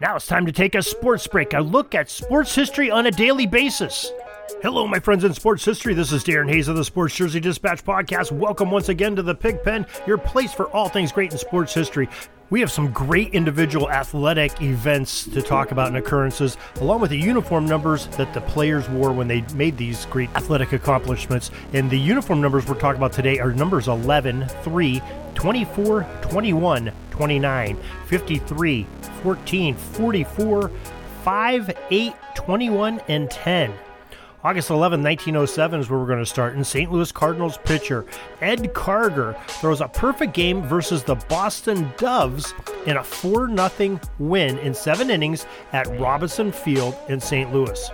Now it's time to take a sports break, a look at sports history on a daily basis. Hello, my friends in sports history. This is Darren Hayes of the Sports Jersey Dispatch Podcast. Welcome once again to the Pig Pen, your place for all things great in sports history. We have some great individual athletic events to talk about and occurrences, along with the uniform numbers that the players wore when they made these great athletic accomplishments. And the uniform numbers we're talking about today are numbers 11, 3, 24, 21, 29, 53, 14, 44, 5, 8, 21, and 10. August 11, 1907 is where we're going to start. In St. Louis Cardinals pitcher Ed Karger throws a perfect game versus the Boston Doves in a 4 0 win in seven innings at Robinson Field in St. Louis.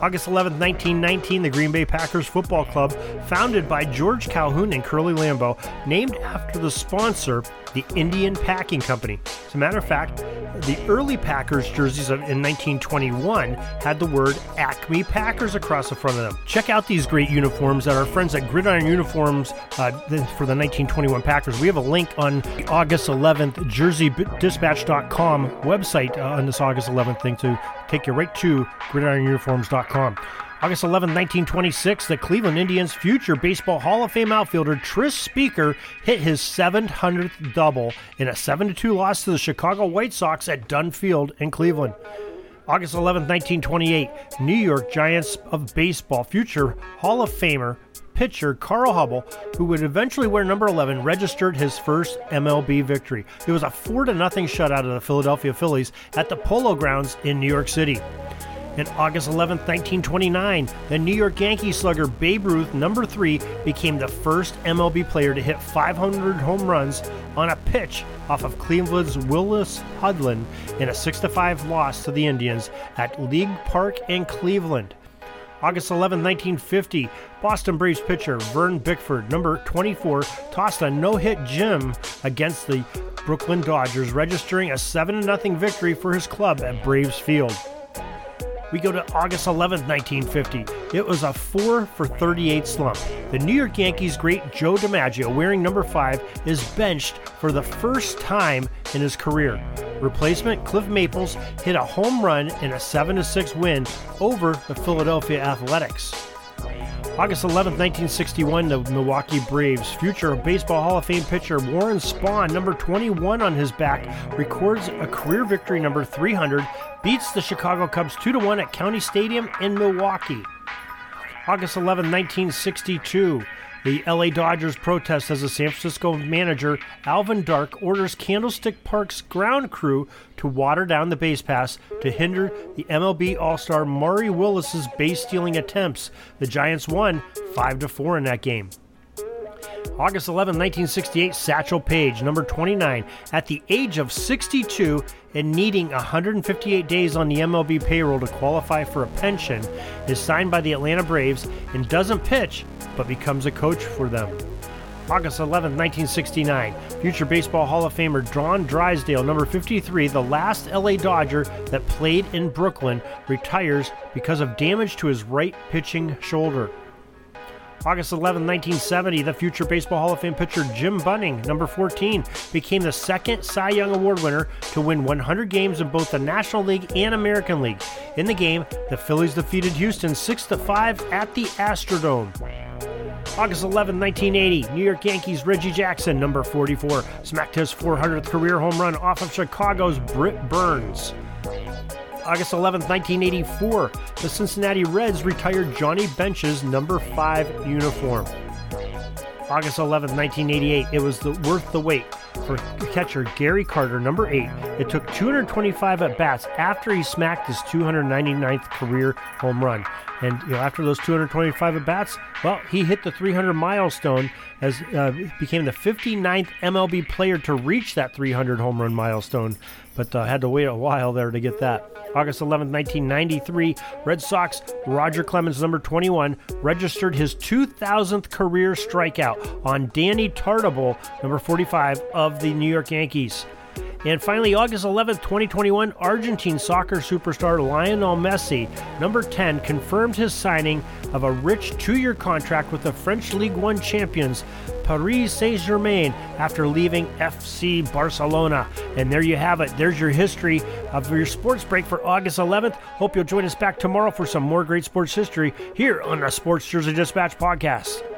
August 11, 1919, the Green Bay Packers Football Club, founded by George Calhoun and Curly Lambeau, named after the sponsor, the Indian Packing Company. As a matter of fact, the early Packers jerseys in 1921 had the word Acme Packers across the front of them. Check out these great uniforms that our friends at Gridiron Uniforms uh, for the 1921 Packers. We have a link on the August 11th JerseyDispatch.com website uh, on this August 11th thing to take you right to gridironuniforms.com. August 11, 1926, the Cleveland Indians' future Baseball Hall of Fame outfielder Tris Speaker hit his 700th double in a 7 2 loss to the Chicago White Sox at Dunn Field in Cleveland. August 11, 1928, New York Giants of Baseball future Hall of Famer pitcher Carl Hubbell, who would eventually wear number 11, registered his first MLB victory. It was a 4 0 shutout of the Philadelphia Phillies at the Polo Grounds in New York City. In August 11, 1929, the New York Yankees slugger Babe Ruth, number three, became the first MLB player to hit 500 home runs on a pitch off of Cleveland's Willis Hudlin in a 6 5 loss to the Indians at League Park in Cleveland. August 11, 1950, Boston Braves pitcher Vern Bickford, number 24, tossed a no hit gem against the Brooklyn Dodgers, registering a 7 0 victory for his club at Braves Field. We go to August 11, 1950. It was a 4 for 38 slump. The New York Yankees' great Joe DiMaggio, wearing number 5, is benched for the first time in his career. Replacement Cliff Maples hit a home run in a 7 6 win over the Philadelphia Athletics. August 11, 1961, the Milwaukee Braves future Baseball Hall of Fame pitcher Warren Spahn, number 21 on his back, records a career victory number 300, beats the Chicago Cubs 2 1 at County Stadium in Milwaukee. August 11, 1962, the LA Dodgers protest as the San Francisco manager Alvin Dark orders Candlestick Park's ground crew to water down the base pass to hinder the MLB All-Star Maury Willis's base stealing attempts. The Giants won 5 to 4 in that game. August 11, 1968, Satchel Paige, number 29, at the age of 62 and needing 158 days on the MLB payroll to qualify for a pension, is signed by the Atlanta Braves and doesn't pitch but becomes a coach for them. August 11, 1969, future Baseball Hall of Famer Don Drysdale, number 53, the last LA Dodger that played in Brooklyn, retires because of damage to his right pitching shoulder. August 11, 1970, the future Baseball Hall of Fame pitcher Jim Bunning, number 14, became the second Cy Young Award winner to win 100 games in both the National League and American League. In the game, the Phillies defeated Houston 6 5 at the Astrodome. August 11, 1980, New York Yankees Reggie Jackson, number 44, smacked his 400th career home run off of Chicago's Britt Burns. August 11, 1984, the Cincinnati Reds retired Johnny Bench's number 5 uniform. August 11, 1988, it was the, worth the wait for catcher Gary Carter, number 8. It took 225 at bats after he smacked his 299th career home run. And you know, after those 225 at bats, well, he hit the 300 milestone as uh, became the 59th MLB player to reach that 300 home run milestone, but uh, had to wait a while there to get that. August 11, 1993, Red Sox Roger Clemens, number 21, registered his 2,000th career strikeout on Danny Tartabull, number 45 of the New York Yankees. And finally, August 11th, 2021, Argentine soccer superstar Lionel Messi, number 10, confirmed his signing of a rich two year contract with the French League One champions Paris Saint Germain after leaving FC Barcelona. And there you have it. There's your history of your sports break for August 11th. Hope you'll join us back tomorrow for some more great sports history here on the Sports Jersey Dispatch podcast.